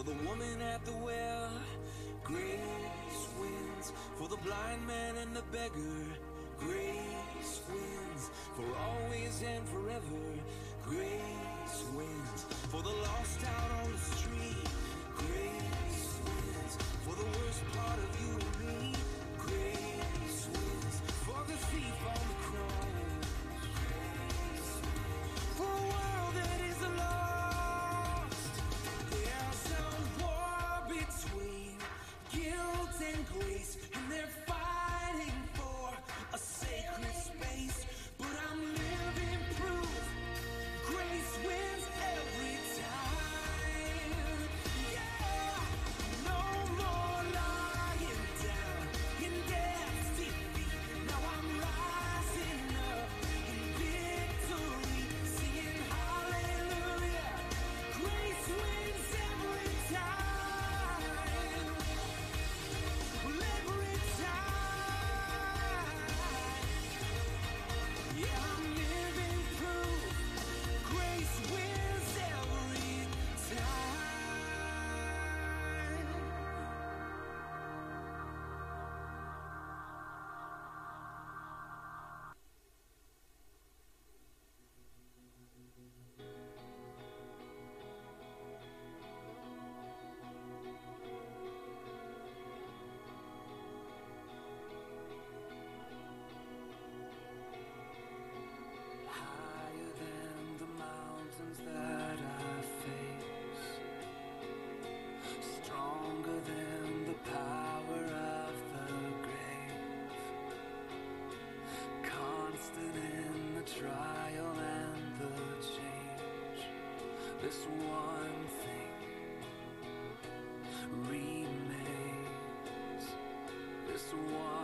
for the woman at the well. Grace wins for the blind man and the beggar. Grace wins for always and forever. Grace wins for the lost out on the street. Grace wins for the worst part of you this one thing remains. This one.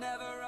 never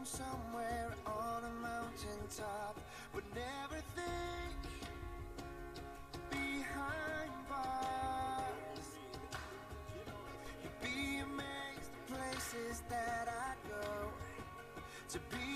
I'm somewhere on a mountaintop, but never think behind bars. You'd be amazed the places that I go to be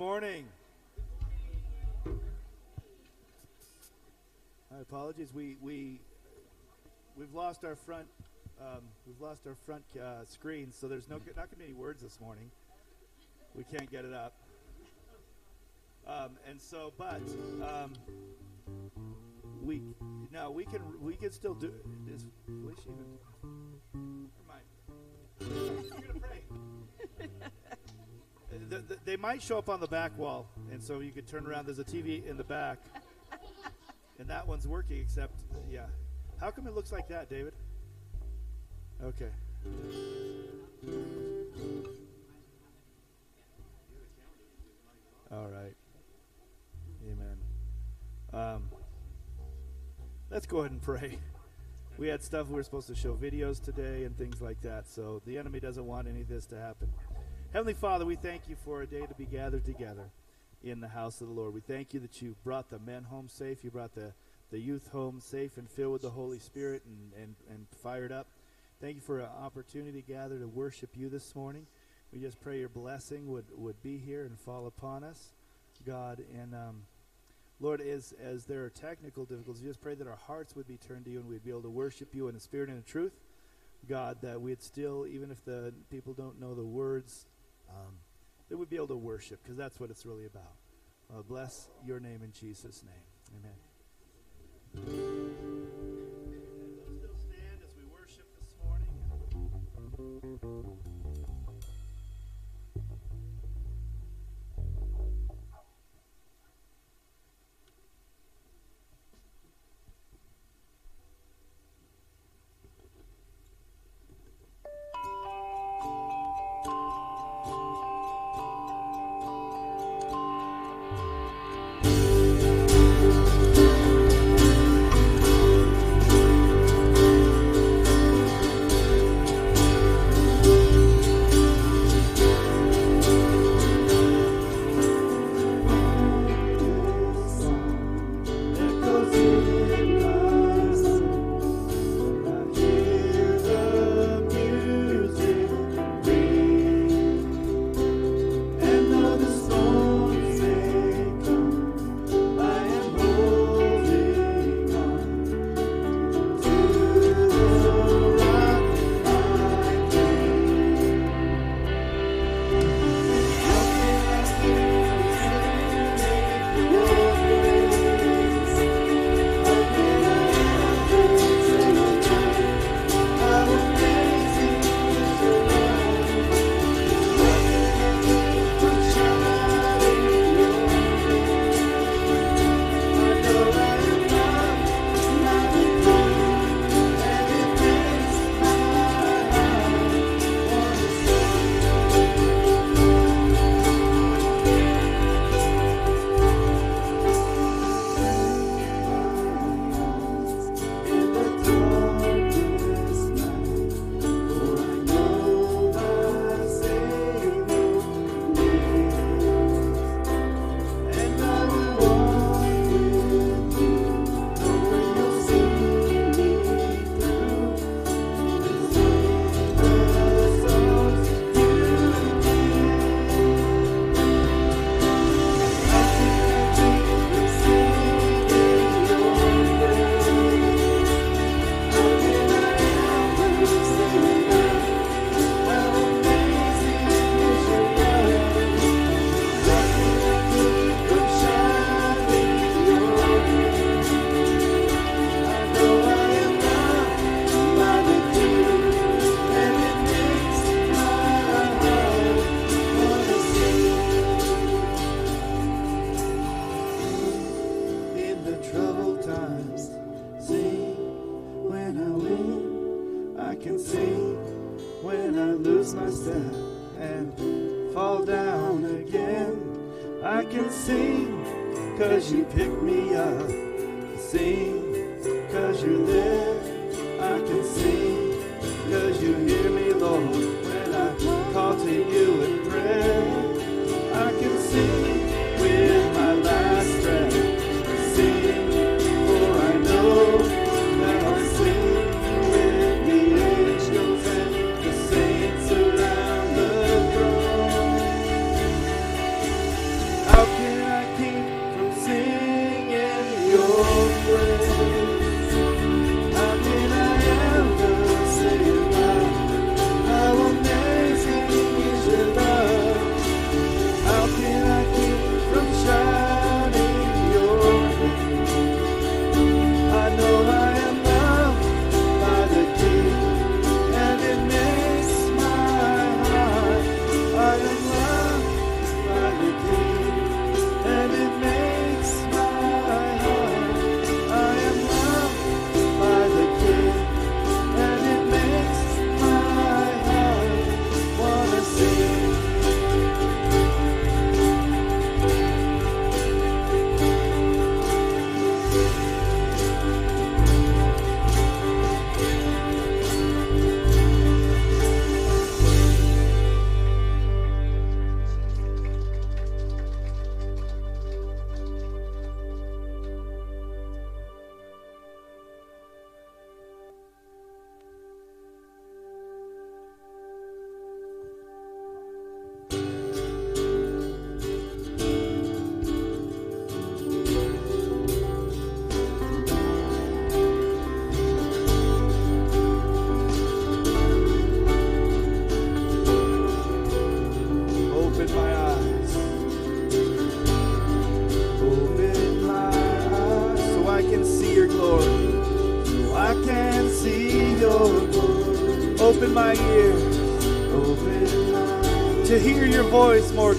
morning. My apologies. We we we've lost our front um, we've lost our front uh, screen, so there's no not to be any words this morning. We can't get it up. Um, and so, but um, we no, we can we can still do. Is even? Th- th- they might show up on the back wall, and so you could turn around. There's a TV in the back, and that one's working. Except, yeah, how come it looks like that, David? Okay. All right. Amen. Um, let's go ahead and pray. We had stuff we were supposed to show videos today and things like that, so the enemy doesn't want any of this to happen. Heavenly Father, we thank you for a day to be gathered together in the house of the Lord. We thank you that you brought the men home safe, you brought the, the youth home safe and filled with the Holy Spirit and, and, and fired up. Thank you for an opportunity to gather to worship you this morning. We just pray your blessing would, would be here and fall upon us, God. And um, Lord, as, as there are technical difficulties, we just pray that our hearts would be turned to you and we'd be able to worship you in the spirit and in truth. God, that we'd still, even if the people don't know the words, um, that we'd be able to worship because that's what it's really about. Uh, bless your name in Jesus' name. Amen. Let's still stand as we worship this morning.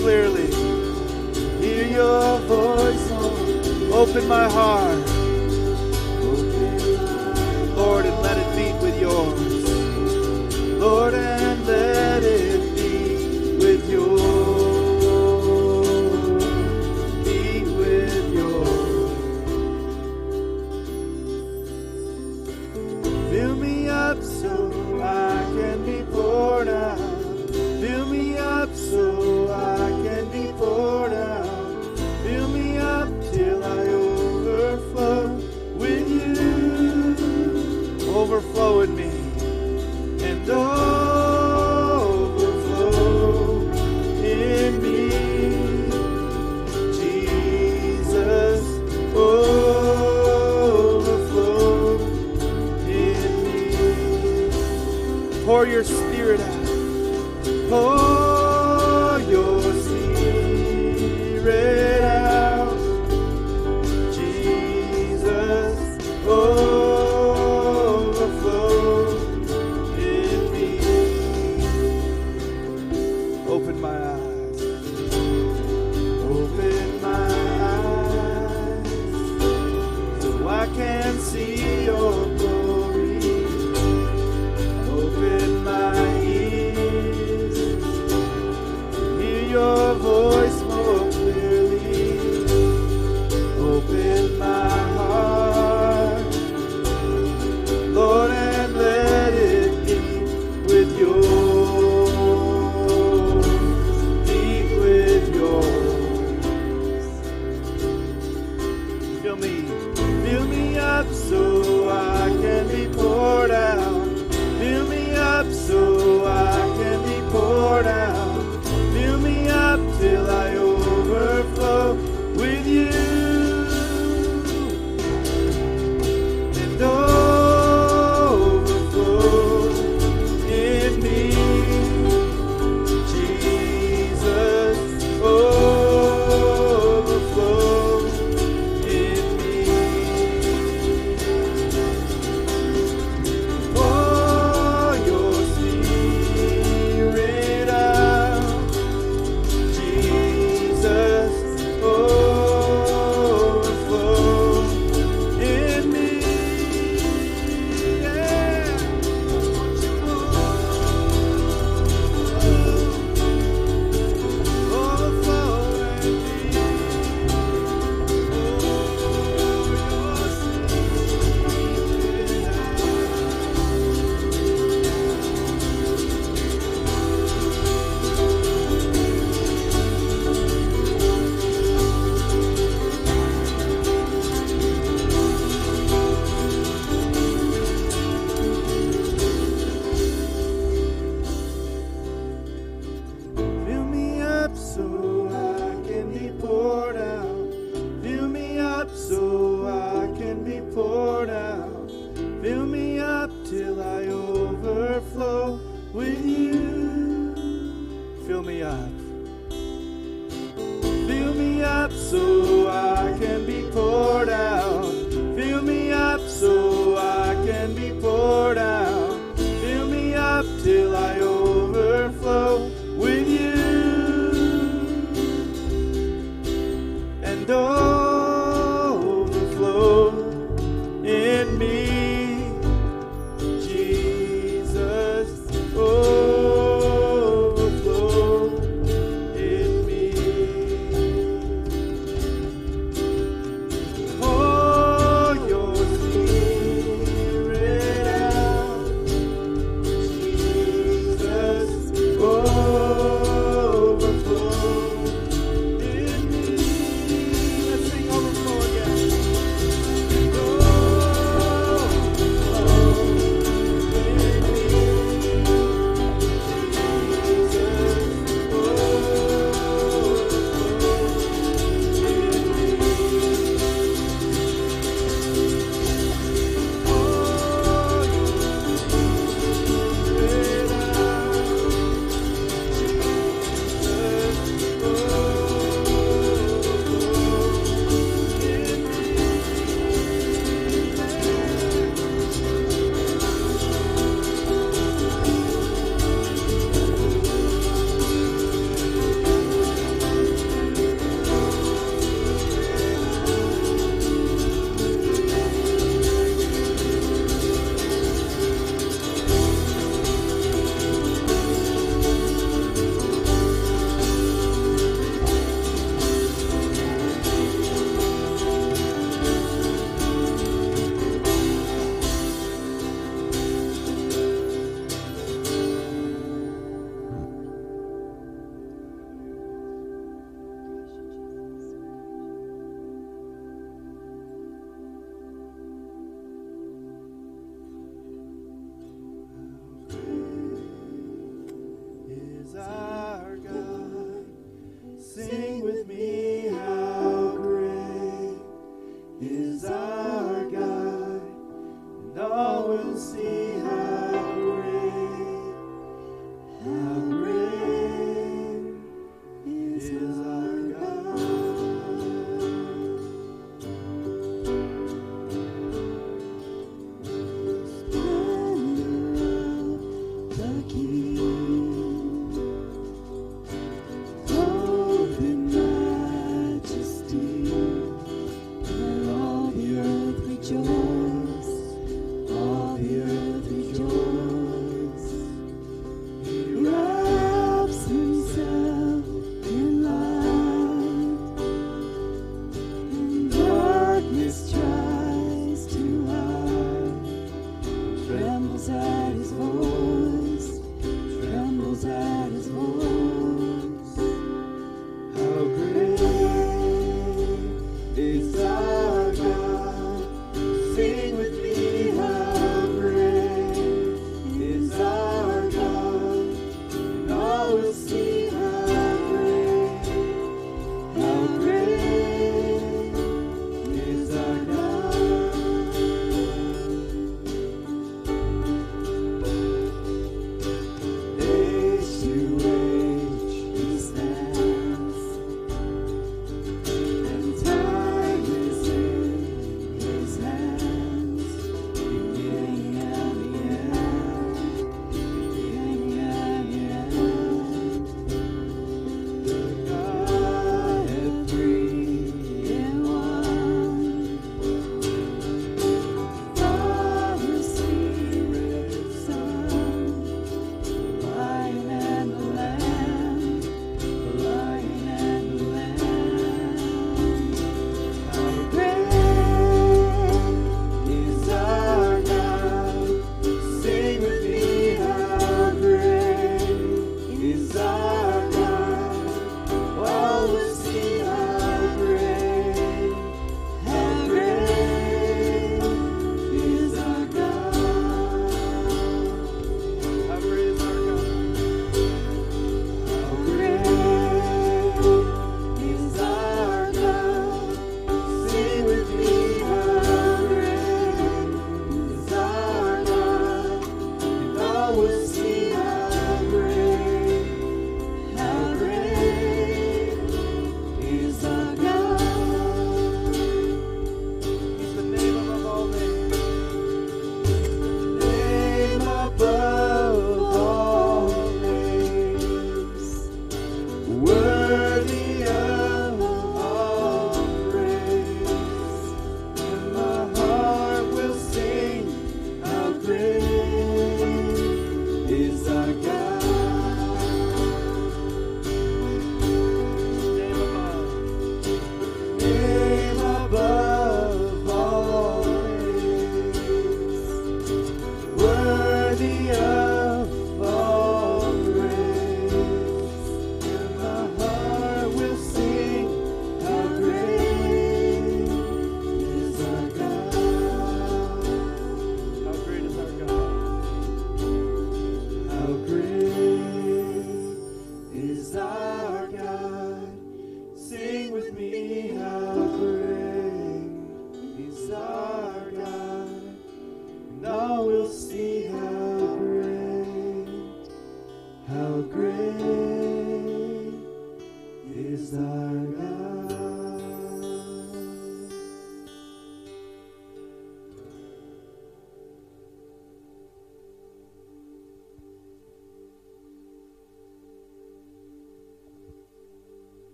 clearly. Hear your voice, Lord. Open my heart. Lord, and let it beat with yours. Lord, and let it beat with yours. Be with yours. Fill me up so I can be born.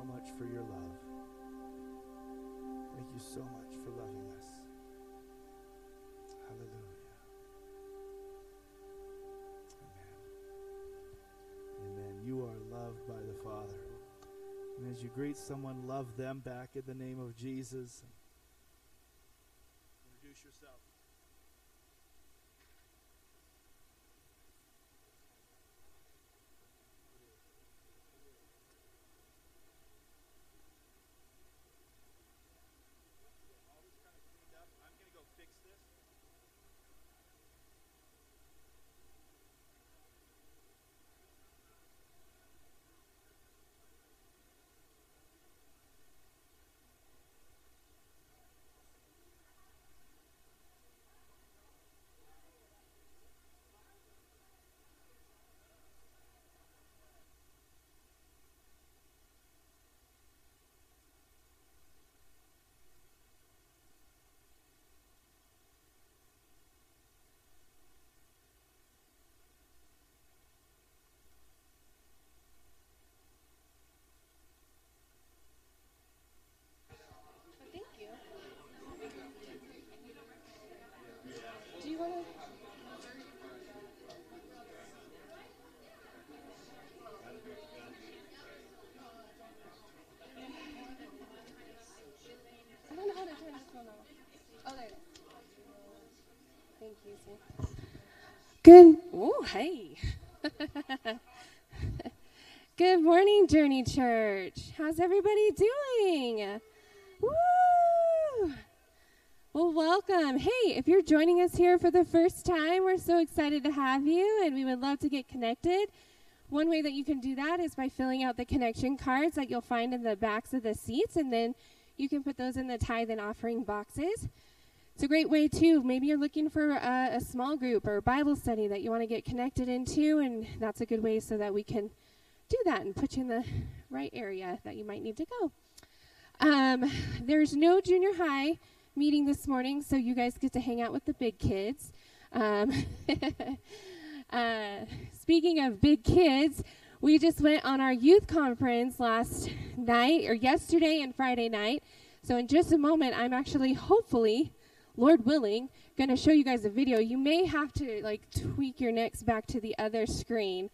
So much for your love. Thank you so much for loving us. Hallelujah. Amen. Amen. You are loved by the Father. And as you greet someone, love them back in the name of Jesus. Introduce yourself. All this kind of cleaned up. I'm going to go fix this. Thank you. Do you want to? I don't know how to turn this one off. Oh, there it is. Thank you, sir. Good. Oh, hey. Good morning, Journey Church. How's everybody doing? Woo! Well, welcome. Hey, if you're joining us here for the first time, we're so excited to have you, and we would love to get connected. One way that you can do that is by filling out the connection cards that you'll find in the backs of the seats, and then you can put those in the tithe and offering boxes. It's a great way, too. Maybe you're looking for a, a small group or Bible study that you want to get connected into, and that's a good way so that we can do that and put you in the right area that you might need to go. Um, there's no junior high meeting this morning, so you guys get to hang out with the big kids. Um, uh, speaking of big kids, we just went on our youth conference last night, or yesterday and Friday night. So, in just a moment, I'm actually, hopefully, Lord willing, going to show you guys a video. You may have to like tweak your necks back to the other screen,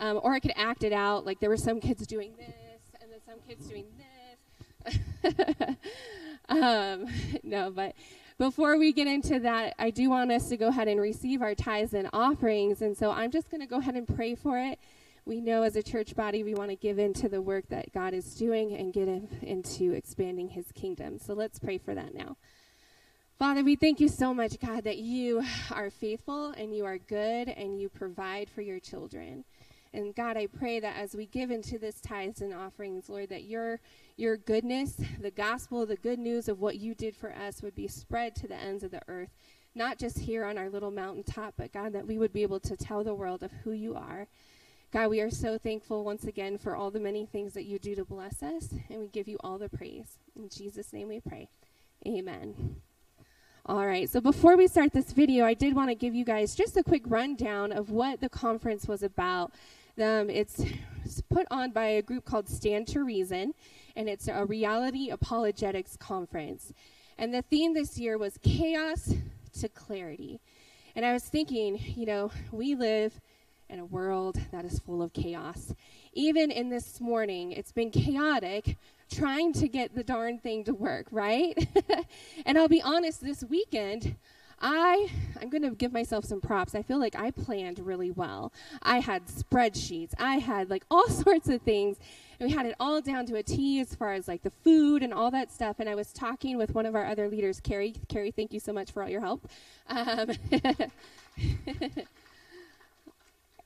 um, or I could act it out. Like there were some kids doing this, and then some kids doing this. um, no, but before we get into that, I do want us to go ahead and receive our tithes and offerings. And so I'm just going to go ahead and pray for it. We know as a church body, we want to give into the work that God is doing and get in, into expanding his kingdom. So let's pray for that now. Father, we thank you so much, God, that you are faithful and you are good and you provide for your children. And God, I pray that as we give into this tithes and offerings, Lord, that your your goodness, the gospel, the good news of what you did for us would be spread to the ends of the earth, not just here on our little mountaintop, but God, that we would be able to tell the world of who you are. God, we are so thankful once again for all the many things that you do to bless us, and we give you all the praise. In Jesus' name we pray. Amen. All right, so before we start this video, I did want to give you guys just a quick rundown of what the conference was about. It's, it's put on by a group called Stand to Reason, and it's a reality apologetics conference. And the theme this year was chaos to clarity. And I was thinking, you know, we live in a world that is full of chaos. Even in this morning, it's been chaotic trying to get the darn thing to work, right? and I'll be honest, this weekend, I I'm going to give myself some props. I feel like I planned really well. I had spreadsheets. I had like all sorts of things. And we had it all down to a T as far as like the food and all that stuff. And I was talking with one of our other leaders, Carrie. Carrie, thank you so much for all your help. Um,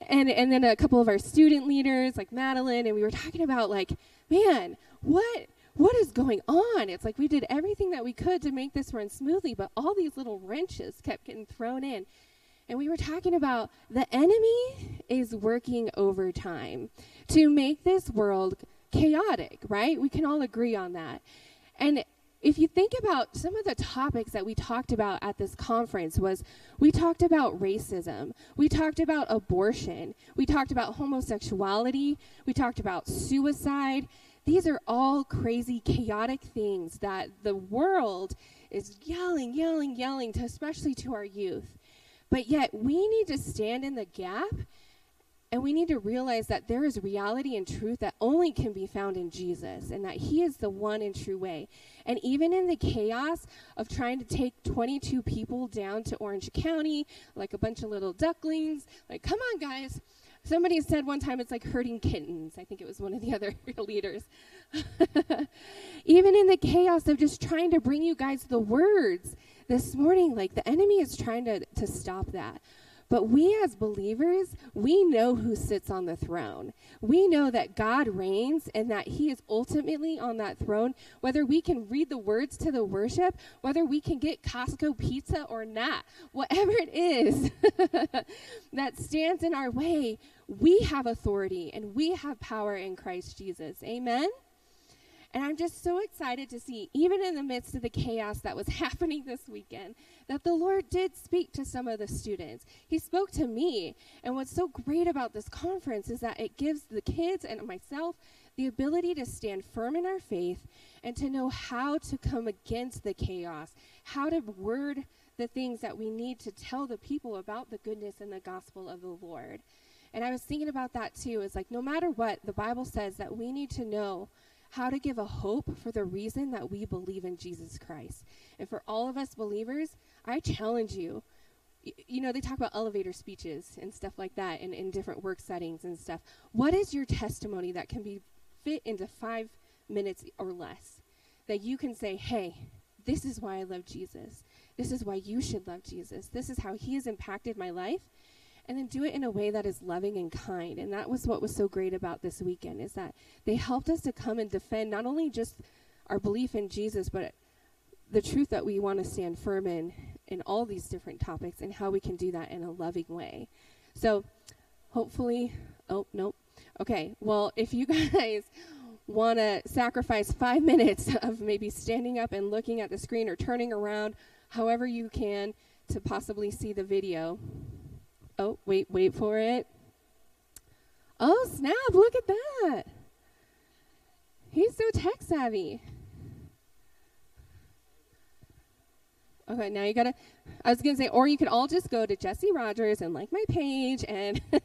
and and then a couple of our student leaders like Madeline and we were talking about like man what what is going on? It's like we did everything that we could to make this run smoothly but all these little wrenches kept getting thrown in. And we were talking about the enemy is working overtime to make this world chaotic right? We can all agree on that. And if you think about some of the topics that we talked about at this conference was we talked about racism we talked about abortion we talked about homosexuality we talked about suicide These are all crazy, chaotic things that the world is yelling, yelling, yelling to, especially to our youth. But yet, we need to stand in the gap and we need to realize that there is reality and truth that only can be found in Jesus and that He is the one and true way. And even in the chaos of trying to take 22 people down to Orange County, like a bunch of little ducklings, like, come on, guys. Somebody said one time it's like herding kittens. I think it was one of the other real leaders. even in the chaos of just trying to bring you guys the words this morning, like the enemy is trying to, to stop that. But we as believers, we know who sits on the throne. We know that God reigns and that He is ultimately on that throne. Whether we can read the words to the worship, whether we can get Costco pizza or not, whatever it is that stands in our way, we have authority and we have power in Christ Jesus. Amen. And I'm just so excited to see, even in the midst of the chaos that was happening this weekend, that the Lord did speak to some of the students. He spoke to me. And what's so great about this conference is that it gives the kids and myself the ability to stand firm in our faith and to know how to come against the chaos, how to word the things that we need to tell the people about the goodness and the gospel of the Lord. And I was thinking about that too. It's like no matter what, the Bible says that we need to know how to give a hope for the reason that we believe in Jesus Christ. And for all of us believers, I challenge you. You know, they talk about elevator speeches and stuff like that in, in different work settings and stuff. What is your testimony that can be fit into five minutes or less? That you can say, hey, this is why I love Jesus. This is why you should love Jesus. This is how he has impacted my life and then do it in a way that is loving and kind. And that was what was so great about this weekend is that they helped us to come and defend not only just our belief in Jesus, but the truth that we want to stand firm in in all these different topics and how we can do that in a loving way. So, hopefully, oh, nope. Okay, well, if you guys want to sacrifice five minutes of maybe standing up and looking at the screen or turning around, however you can, to possibly see the video, Oh, wait, wait for it. Oh, snap, look at that. He's so tech savvy. Okay, now you gotta. I was gonna say, or you could all just go to Jesse Rogers and like my page, and there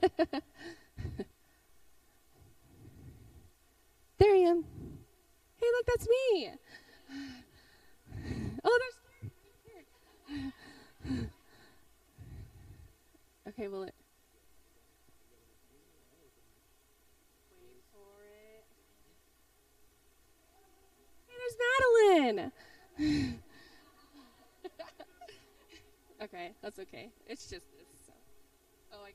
I am. Hey, look, that's me. Oh, there's. Okay, well, it. Madeline. okay, that's okay. It's just this. So. Oh, I.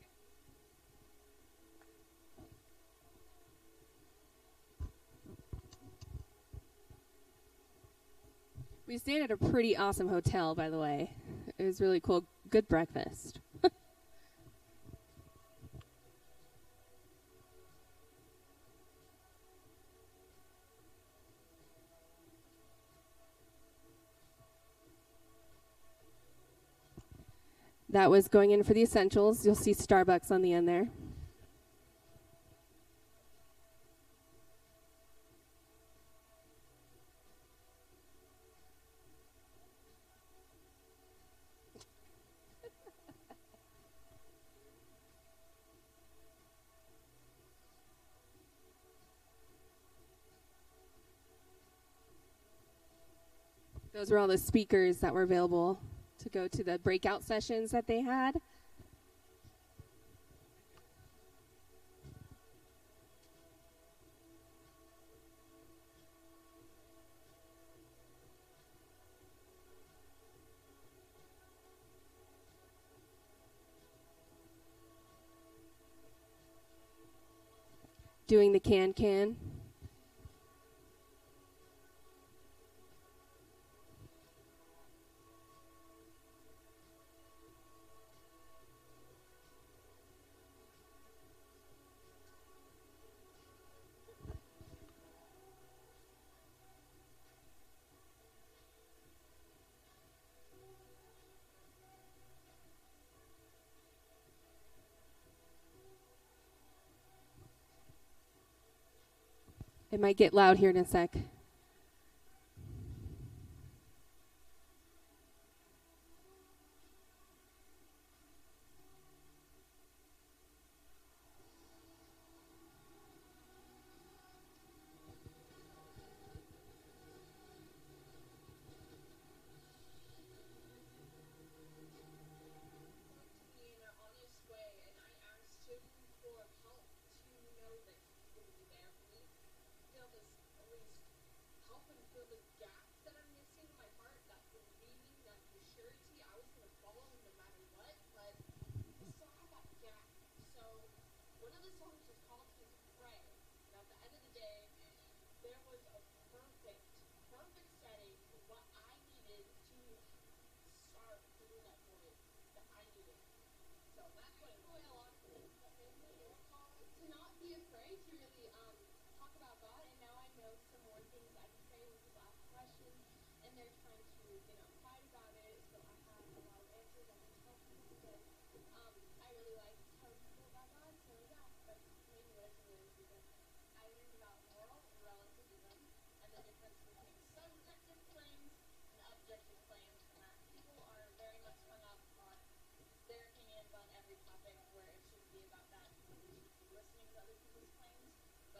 We stayed at a pretty awesome hotel, by the way. It was really cool. Good breakfast. That was going in for the essentials. You'll see Starbucks on the end there. Those were all the speakers that were available to go to the breakout sessions that they had. Doing the can can. It might get loud here in a sec.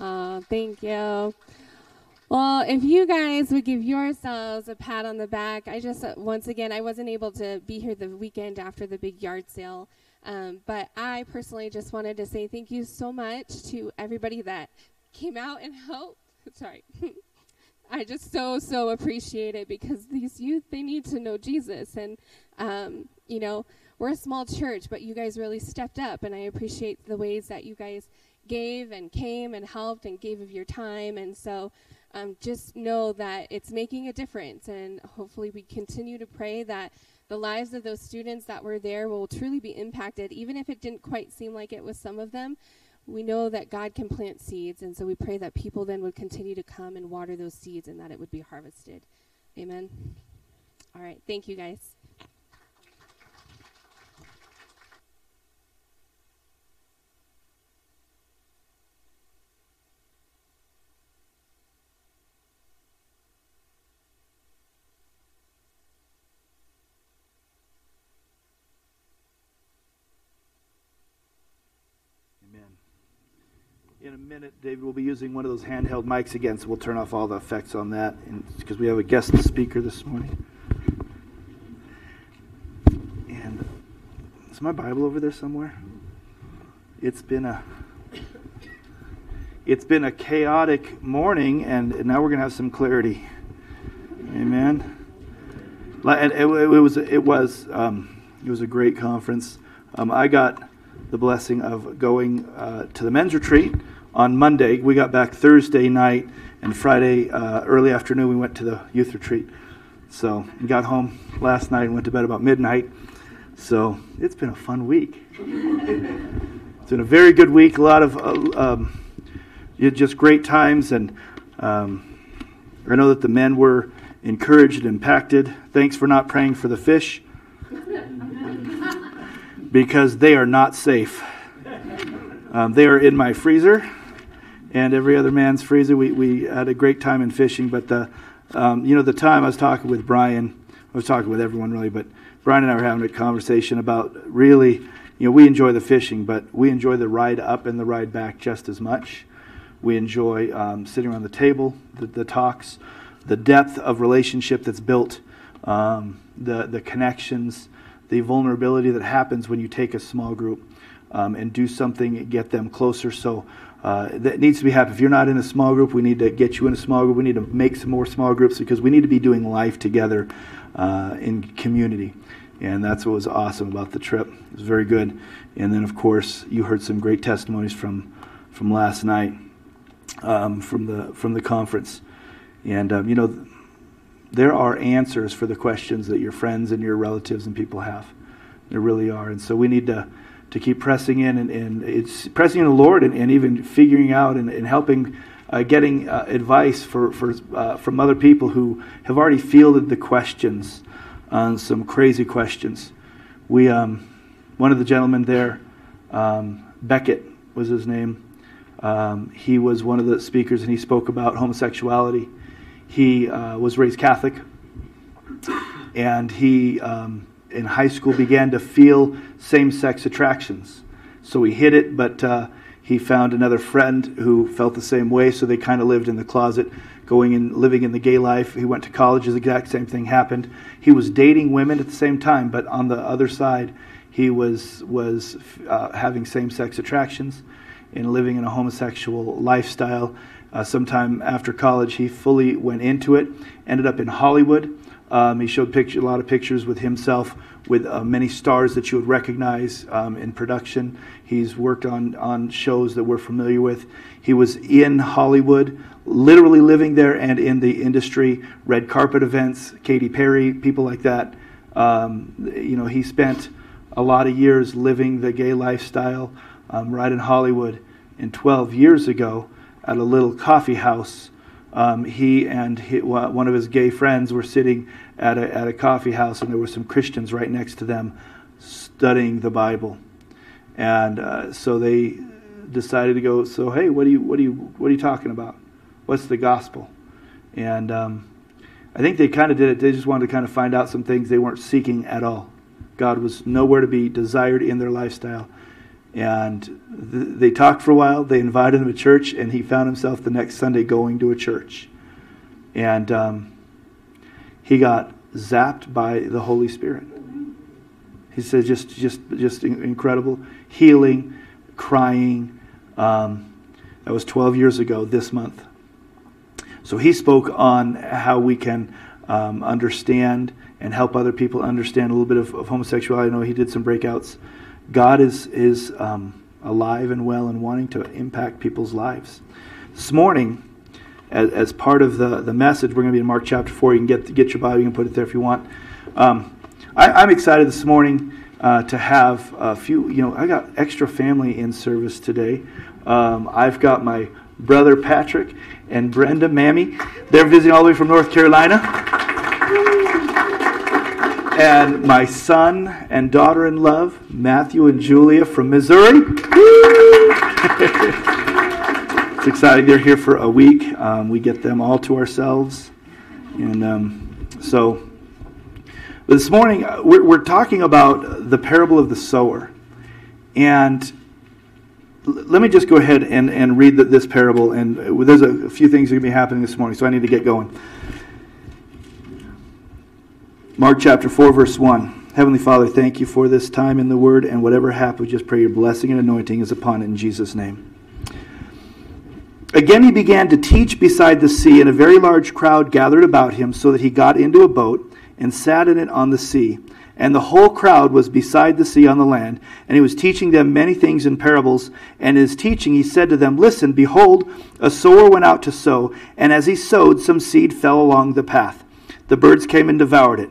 Oh, thank you. Well, if you guys would give yourselves a pat on the back, I just, uh, once again, I wasn't able to be here the weekend after the big yard sale, um, but I personally just wanted to say thank you so much to everybody that came out and helped. Sorry. I just so, so appreciate it because these youth, they need to know Jesus. And, um, you know, we're a small church, but you guys really stepped up, and I appreciate the ways that you guys gave and came and helped and gave of your time. And so um, just know that it's making a difference. And hopefully, we continue to pray that the lives of those students that were there will truly be impacted, even if it didn't quite seem like it with some of them. We know that God can plant seeds, and so we pray that people then would continue to come and water those seeds and that it would be harvested. Amen. All right. Thank you, guys. In a minute, David will be using one of those handheld mics again, so we'll turn off all the effects on that because we have a guest speaker this morning. And is my Bible over there somewhere? It's been a it's been a chaotic morning, and now we're going to have some clarity. Amen. It was it was um, it was a great conference. Um, I got the blessing of going uh, to the men's retreat on Monday. We got back Thursday night, and Friday uh, early afternoon we went to the youth retreat. So got home last night and went to bed about midnight. So it's been a fun week. it's been a very good week. A lot of uh, um, just great times, and um, I know that the men were encouraged and impacted. Thanks for not praying for the fish because they are not safe. Um, they are in my freezer and every other man's freezer. We, we had a great time in fishing, but the, um, you know, the time I was talking with Brian, I was talking with everyone really, but Brian and I were having a conversation about really, you know, we enjoy the fishing, but we enjoy the ride up and the ride back just as much. We enjoy um, sitting around the table, the, the, talks, the depth of relationship that's built, um, the, the connections, the vulnerability that happens when you take a small group um, and do something, get them closer. So uh, that needs to be happening. If you're not in a small group, we need to get you in a small group. We need to make some more small groups because we need to be doing life together uh, in community. And that's what was awesome about the trip. It was very good. And then, of course, you heard some great testimonies from, from last night um, from, the, from the conference. And, um, you know, there are answers for the questions that your friends and your relatives and people have. There really are. And so we need to, to keep pressing in and, and it's pressing in the Lord and, and even figuring out and, and helping uh, getting uh, advice for, for, uh, from other people who have already fielded the questions on some crazy questions. We, um, one of the gentlemen there, um, Becket was his name. Um, he was one of the speakers and he spoke about homosexuality. He uh, was raised Catholic and he, um, in high school, began to feel same sex attractions. So he hid it, but uh, he found another friend who felt the same way, so they kind of lived in the closet, going and living in the gay life. He went to college, the exact same thing happened. He was dating women at the same time, but on the other side, he was was uh, having same-sex attractions and living in a homosexual lifestyle. Uh, sometime after college, he fully went into it. Ended up in Hollywood. Um, he showed picture, a lot of pictures with himself with uh, many stars that you would recognize um, in production. He's worked on, on shows that we're familiar with. He was in Hollywood, literally living there and in the industry, red carpet events, Katy Perry, people like that. Um, you know, he spent a lot of years living the gay lifestyle um, right in Hollywood. And 12 years ago, at a little coffee house, um, he and he, one of his gay friends were sitting at a, at a coffee house, and there were some Christians right next to them studying the Bible. And uh, so they decided to go. So hey, what do you what do you what are you talking about? What's the gospel? And um, I think they kind of did it. They just wanted to kind of find out some things they weren't seeking at all. God was nowhere to be desired in their lifestyle. And th- they talked for a while. They invited him to church, and he found himself the next Sunday going to a church. And um, he got zapped by the Holy Spirit. He said, just, just, just incredible healing, crying. Um, that was 12 years ago this month. So he spoke on how we can um, understand and help other people understand a little bit of, of, homosexuality. I know he did some breakouts. God is, is um, alive and well and wanting to impact people's lives. This morning, as, as part of the, the message, we're going to be in Mark chapter 4. You can get, get your Bible, you can put it there if you want. Um, I, am excited this morning uh, to have a few, you know, I got extra family in service today. Um, I've got my brother Patrick and Brenda Mammy. They're visiting all the way from North Carolina. And my son and daughter in love, Matthew and Julia from Missouri. it's exciting. They're here for a week. Um, we get them all to ourselves. And um, so this morning, uh, we're, we're talking about the parable of the sower. And let me just go ahead and, and read this parable. And uh, there's a few things that are going to be happening this morning, so I need to get going. Mark chapter 4, verse 1. Heavenly Father, thank you for this time in the Word, and whatever happens, just pray your blessing and anointing is upon it in Jesus' name. Again, he began to teach beside the sea, and a very large crowd gathered about him, so that he got into a boat and sat in it on the sea. And the whole crowd was beside the sea on the land. And he was teaching them many things in parables. And in his teaching, he said to them, Listen, behold, a sower went out to sow. And as he sowed, some seed fell along the path. The birds came and devoured it.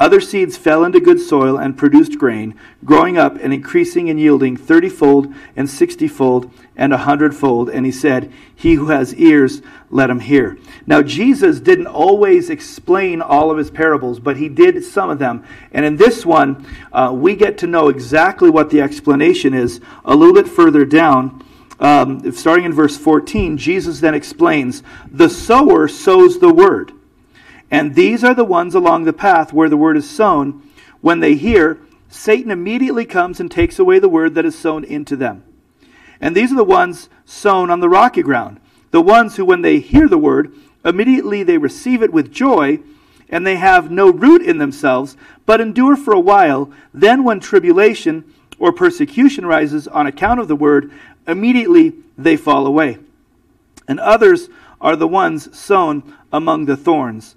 Other seeds fell into good soil and produced grain, growing up and increasing and yielding thirtyfold and sixtyfold and a hundredfold. And he said, He who has ears, let him hear. Now, Jesus didn't always explain all of his parables, but he did some of them. And in this one, uh, we get to know exactly what the explanation is a little bit further down. Um, starting in verse 14, Jesus then explains The sower sows the word. And these are the ones along the path where the word is sown. When they hear, Satan immediately comes and takes away the word that is sown into them. And these are the ones sown on the rocky ground, the ones who, when they hear the word, immediately they receive it with joy, and they have no root in themselves, but endure for a while. Then, when tribulation or persecution rises on account of the word, immediately they fall away. And others are the ones sown among the thorns.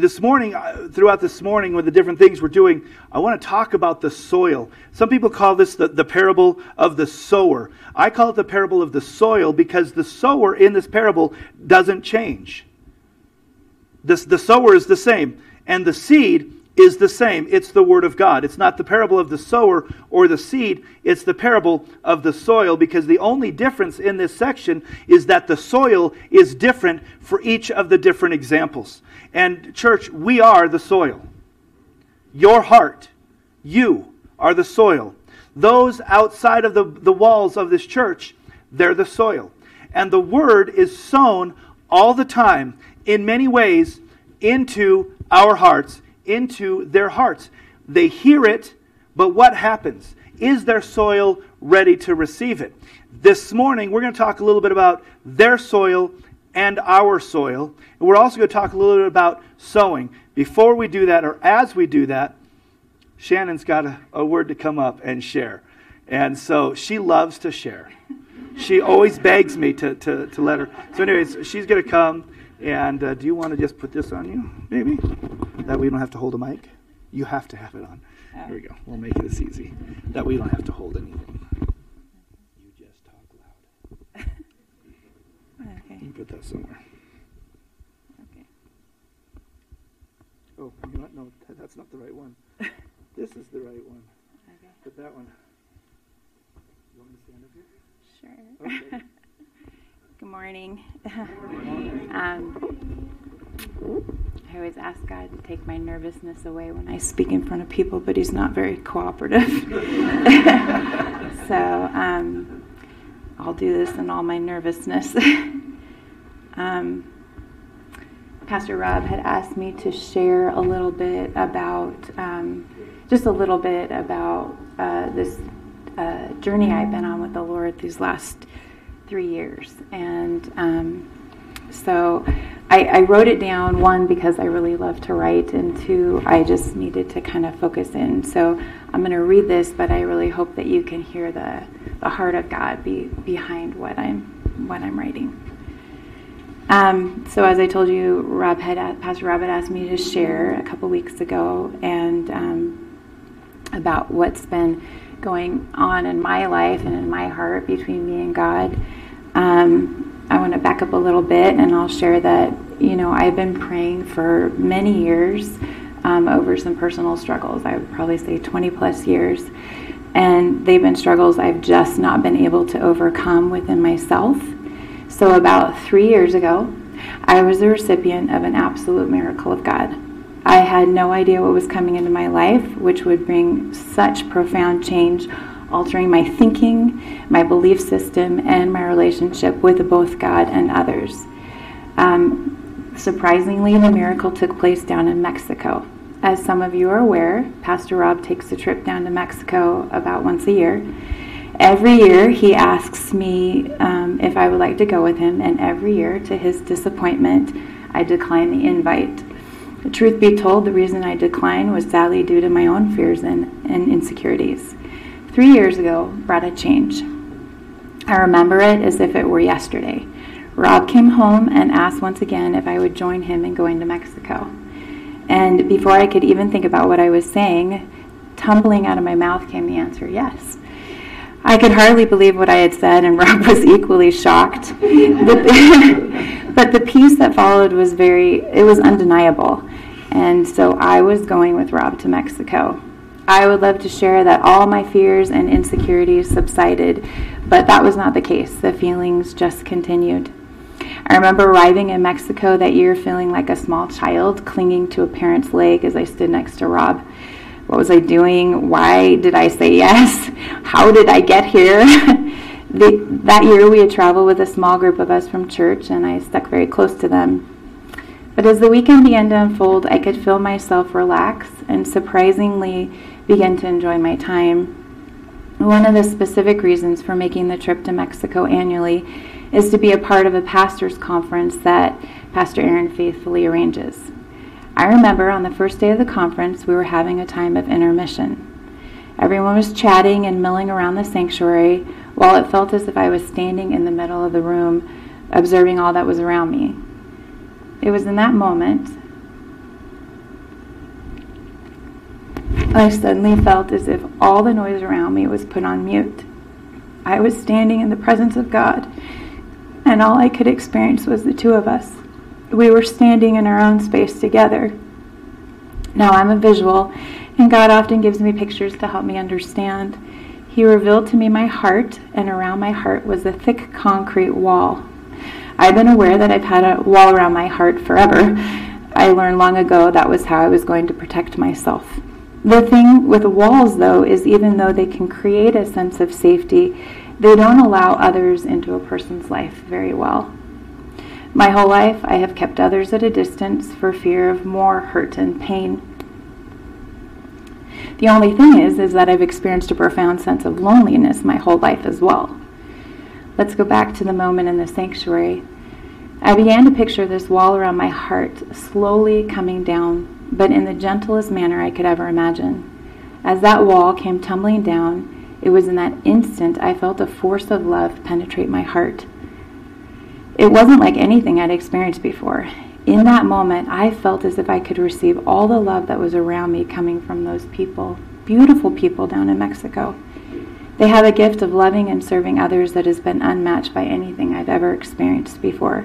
this morning, uh, throughout this morning, with the different things we're doing, I want to talk about the soil. Some people call this the, the parable of the sower. I call it the parable of the soil because the sower in this parable doesn't change. This, the sower is the same, and the seed is the same. It's the Word of God. It's not the parable of the sower or the seed, it's the parable of the soil because the only difference in this section is that the soil is different for each of the different examples. And, church, we are the soil. Your heart, you are the soil. Those outside of the, the walls of this church, they're the soil. And the Word is sown all the time in many ways into our hearts into their hearts. They hear it, but what happens? Is their soil ready to receive it? This morning, we're going to talk a little bit about their soil and our soil. And we're also going to talk a little bit about sowing. Before we do that, or as we do that, Shannon's got a, a word to come up and share. And so she loves to share. She always begs me to, to, to let her. So, anyways, she's going to come and uh, do you want to just put this on you, maybe? That you don't have to hold a mic. You have to have it on. Here we go. We'll make it as easy. That you don't have to hold anything. You just talk loud. okay. You put that somewhere. Okay. Oh, you know what? No, that's not the right one. this is the right one. Okay. Put that one. You want me to stand up here? Sure. Okay. Good morning. um, I always ask God to take my nervousness away when I speak in front of people, but He's not very cooperative. so um, I'll do this in all my nervousness. Um, Pastor Rob had asked me to share a little bit about, um, just a little bit about uh, this uh, journey I've been on with the Lord these last three years. And um, so I, I, wrote it down, one, because I really love to write, and two, I just needed to kind of focus in. So I'm going to read this, but I really hope that you can hear the, the heart of God be, behind what I'm, what I'm writing. Um, so as I told you, Rob had, Pastor Rob had asked me to share a couple weeks ago, and um, about what's been going on in my life and in my heart between me and God. Um, I want to back up a little bit and I'll share that, you know, I've been praying for many years um, over some personal struggles. I would probably say 20 plus years. And they've been struggles I've just not been able to overcome within myself. So, about three years ago, I was the recipient of an absolute miracle of God. I had no idea what was coming into my life, which would bring such profound change altering my thinking, my belief system, and my relationship with both God and others. Um, surprisingly, the miracle took place down in Mexico. As some of you are aware, Pastor Rob takes a trip down to Mexico about once a year. Every year, he asks me um, if I would like to go with him, and every year, to his disappointment, I decline the invite. Truth be told, the reason I declined was sadly due to my own fears and, and insecurities three years ago brought a change. I remember it as if it were yesterday. Rob came home and asked once again if I would join him in going to Mexico. And before I could even think about what I was saying, tumbling out of my mouth came the answer yes. I could hardly believe what I had said, and Rob was equally shocked. but, the peace that followed was very, it was undeniable. And so I was going with Rob to Mexico. I would love to share that all my fears and insecurities subsided, but that was not the case. The feelings just continued. I remember arriving in Mexico that year feeling like a small child clinging to a parent's leg as I stood next to Rob. What was I doing? Why did I say yes? How did I get here? the, that year we had traveled with a small group of us from church, and I stuck very close to them. But as the weekend began to unfold, I could feel myself relax and surprisingly begin to enjoy my time. One of the specific reasons for making the trip to Mexico annually is to be a part of a pastor's conference that Pastor Aaron faithfully arranges. I remember on the first day of the conference, we were having a time of intermission. Everyone was chatting and milling around the sanctuary while it felt as if I was standing in the middle of the room observing all that was around me. It was in that moment I suddenly felt as if all the noise around me was put on mute. I was standing in the presence of God, and all I could experience was the two of us. We were standing in our own space together. Now I'm a visual, and God often gives me pictures to help me understand. He revealed to me my heart, and around my heart was a thick concrete wall. I've been aware that I've had a wall around my heart forever. I learned long ago that was how I was going to protect myself. The thing with walls, though, is even though they can create a sense of safety, they don't allow others into a person's life very well. My whole life, I have kept others at a distance for fear of more hurt and pain. The only thing is, is that I've experienced a profound sense of loneliness my whole life as well. Let's go back to the moment in the sanctuary. I began to picture this wall around my heart slowly coming down but in the gentlest manner I could ever imagine. As that wall came tumbling down, it was in that instant I felt a force of love penetrate my heart. It wasn't like anything I'd experienced before. In that moment, I felt as if I could receive all the love that was around me coming from those people, beautiful people down in Mexico. They have a gift of loving and serving others that has been unmatched by anything I've ever experienced before.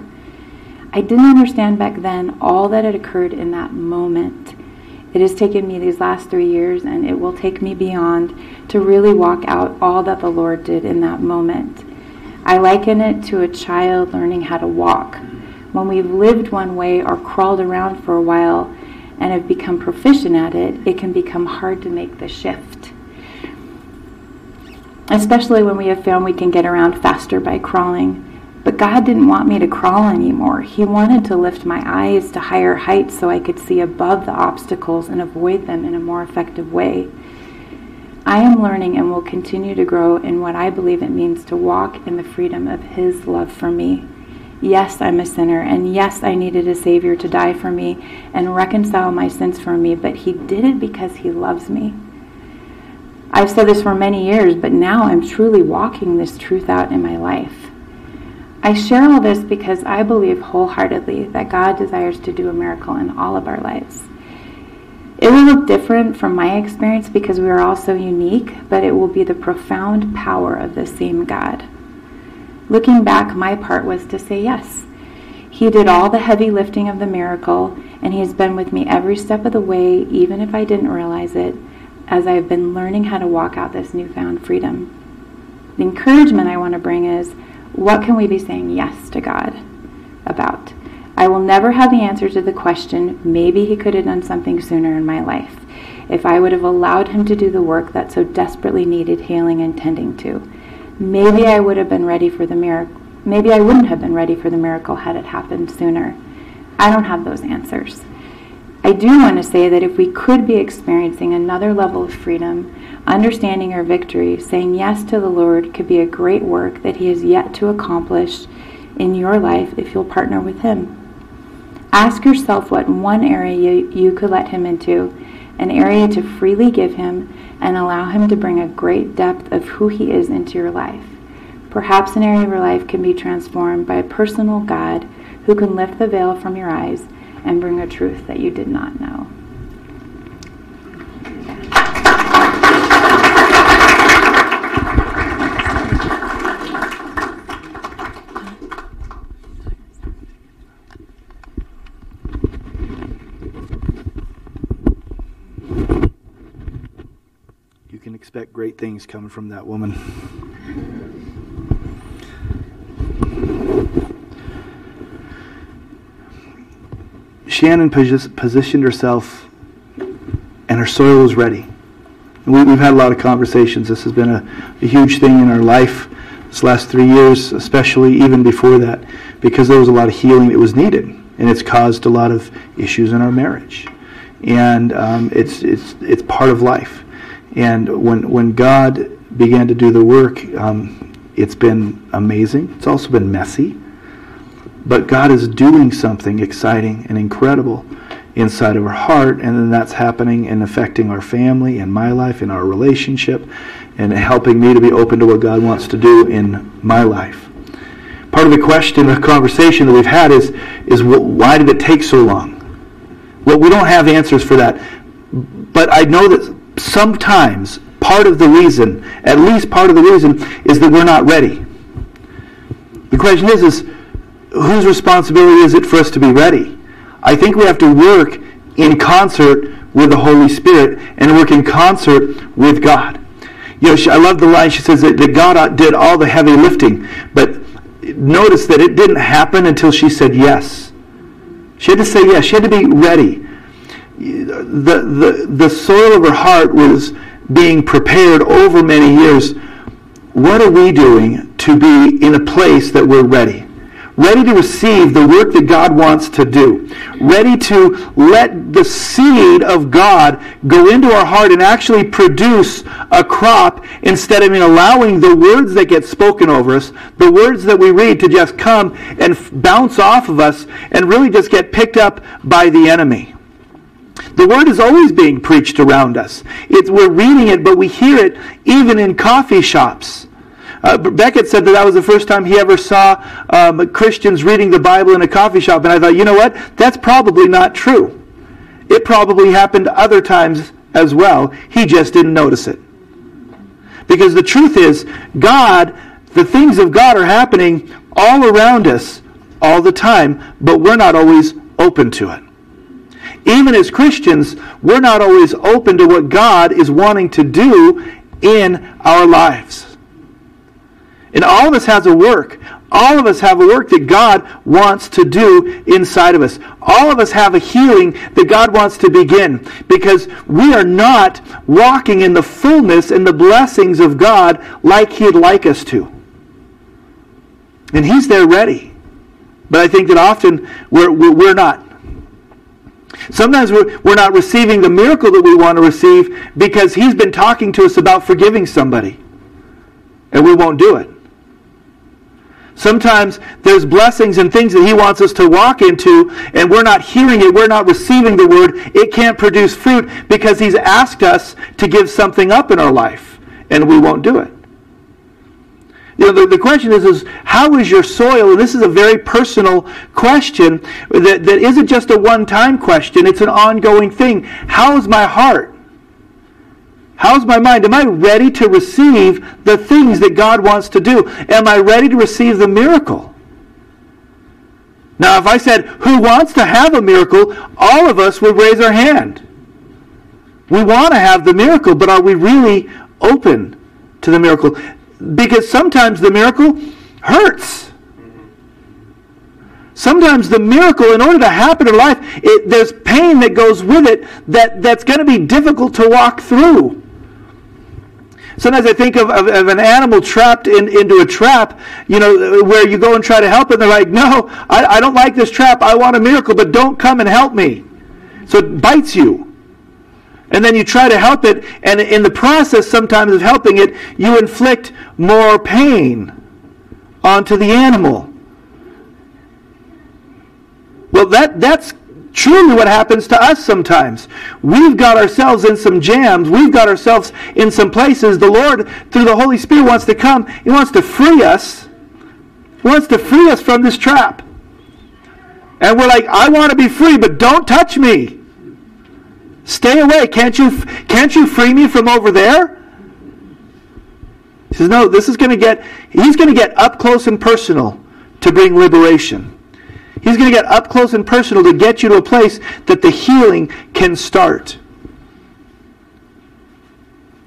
I didn't understand back then all that had occurred in that moment. It has taken me these last three years, and it will take me beyond to really walk out all that the Lord did in that moment. I liken it to a child learning how to walk. When we've lived one way or crawled around for a while and have become proficient at it, it can become hard to make the shift. Especially when we have found we can get around faster by crawling. But God didn't want me to crawl anymore. He wanted to lift my eyes to higher heights so I could see above the obstacles and avoid them in a more effective way. I am learning and will continue to grow in what I believe it means to walk in the freedom of His love for me. Yes, I'm a sinner, and yes, I needed a Savior to die for me and reconcile my sins for me, but He did it because He loves me. I've said this for many years, but now I'm truly walking this truth out in my life. I share all this because I believe wholeheartedly that God desires to do a miracle in all of our lives. It will look different from my experience because we are all so unique, but it will be the profound power of the same God. Looking back, my part was to say yes. He did all the heavy lifting of the miracle, and He has been with me every step of the way, even if I didn't realize it, as I have been learning how to walk out this newfound freedom. The encouragement I want to bring is what can we be saying yes to God about? I will never have the answer to the question, maybe He could have done something sooner in my life if I would have allowed Him to do the work that so desperately needed healing and tending to. Maybe I would have been ready for the miracle. Maybe I wouldn't have been ready for the miracle had it happened sooner. I don't have those answers. I do want to say that if we could be experiencing another level of freedom, understanding our victory, saying yes to the Lord could be a great work that He has yet to accomplish in your life if you'll partner with Him. Ask yourself what one area you, you could let Him into, an area to freely give Him and allow Him to bring a great depth of who He is into your life. Perhaps an area of your life can be transformed by a personal God who can lift the veil from your eyes and bring a truth that you did not know. You can expect great things coming from that woman. Shannon posi- positioned herself, and her soil was ready. We, we've had a lot of conversations. This has been a, a huge thing in our life this last three years, especially even before that, because there was a lot of healing that was needed, and it's caused a lot of issues in our marriage, and um, it's it's it's part of life. And when when God began to do the work, um, it's been amazing. It's also been messy. But God is doing something exciting and incredible inside of our heart, and then that's happening and affecting our family and my life and our relationship and helping me to be open to what God wants to do in my life. Part of the question, the conversation that we've had is, is why did it take so long? Well, we don't have answers for that. But I know that sometimes part of the reason, at least part of the reason, is that we're not ready. The question is, is whose responsibility is it for us to be ready? I think we have to work in concert with the Holy Spirit and work in concert with God. You know, she, I love the line she says that, that God did all the heavy lifting, but notice that it didn't happen until she said yes. She had to say yes. She had to be ready. The, the, the soil of her heart was being prepared over many years. What are we doing to be in a place that we're ready? ready to receive the work that God wants to do, ready to let the seed of God go into our heart and actually produce a crop instead of allowing the words that get spoken over us, the words that we read to just come and bounce off of us and really just get picked up by the enemy. The word is always being preached around us. We're reading it, but we hear it even in coffee shops. Uh, Becket said that that was the first time he ever saw um, Christians reading the Bible in a coffee shop. And I thought, you know what? That's probably not true. It probably happened other times as well. He just didn't notice it. Because the truth is, God, the things of God are happening all around us all the time, but we're not always open to it. Even as Christians, we're not always open to what God is wanting to do in our lives. And all of us has a work. All of us have a work that God wants to do inside of us. All of us have a healing that God wants to begin because we are not walking in the fullness and the blessings of God like He'd like us to. And He's there ready. But I think that often we're, we're not. Sometimes we're, we're not receiving the miracle that we want to receive because He's been talking to us about forgiving somebody. And we won't do it. Sometimes there's blessings and things that He wants us to walk into, and we're not hearing it, we're not receiving the word. It can't produce fruit because He's asked us to give something up in our life, and we won't do it. You know, the, the question is, is how is your soil? And this is a very personal question that, that isn't just a one time question, it's an ongoing thing. How is my heart? How's my mind? Am I ready to receive the things that God wants to do? Am I ready to receive the miracle? Now, if I said, Who wants to have a miracle? all of us would raise our hand. We want to have the miracle, but are we really open to the miracle? Because sometimes the miracle hurts. Sometimes the miracle, in order to happen in life, it, there's pain that goes with it that, that's going to be difficult to walk through. Sometimes I think of, of, of, an animal trapped in, into a trap, you know, where you go and try to help it, and they're like, no, I, I don't like this trap. I want a miracle, but don't come and help me. So it bites you. And then you try to help it, and in the process, sometimes of helping it, you inflict more pain onto the animal. Well, that, that's truly what happens to us sometimes. We've got ourselves in some jams. We've got ourselves in some places. The Lord, through the Holy Spirit, wants to come. He wants to free us. He wants to free us from this trap. And we're like, I want to be free, but don't touch me. Stay away. Can't you, can't you free me from over there? He says, no, this is going to get, he's going to get up close and personal to bring liberation. He's going to get up close and personal to get you to a place that the healing can start.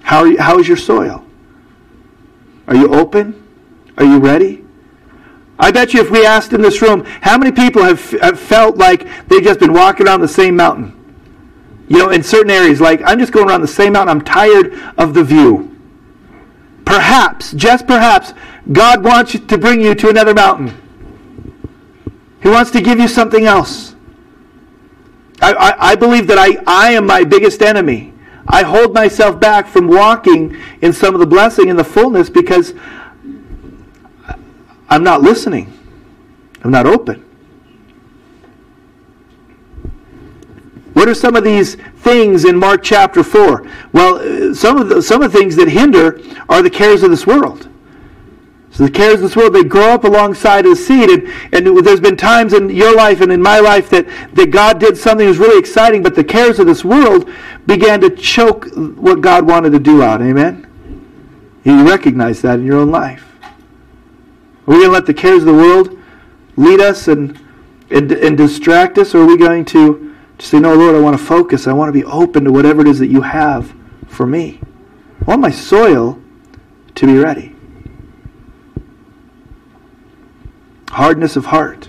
How, you, how is your soil? Are you open? Are you ready? I bet you if we asked in this room, how many people have, have felt like they've just been walking around the same mountain? You know, in certain areas, like, I'm just going around the same mountain, I'm tired of the view. Perhaps, just perhaps, God wants to bring you to another mountain. He wants to give you something else. I, I, I, believe that I, I am my biggest enemy. I hold myself back from walking in some of the blessing and the fullness because I'm not listening. I'm not open. What are some of these things in Mark chapter 4? Well, uh, some of the, some of the things that hinder are the cares of this world. So the cares of this world, they grow up alongside of the seed. And, and there's been times in your life and in my life that, that God did something that was really exciting, but the cares of this world began to choke what God wanted to do out. Amen? You recognize that in your own life. Are we going to let the cares of the world lead us and, and, and distract us, or are we going to say, No, Lord, I want to focus. I want to be open to whatever it is that you have for me. I want my soil to be ready. hardness of heart,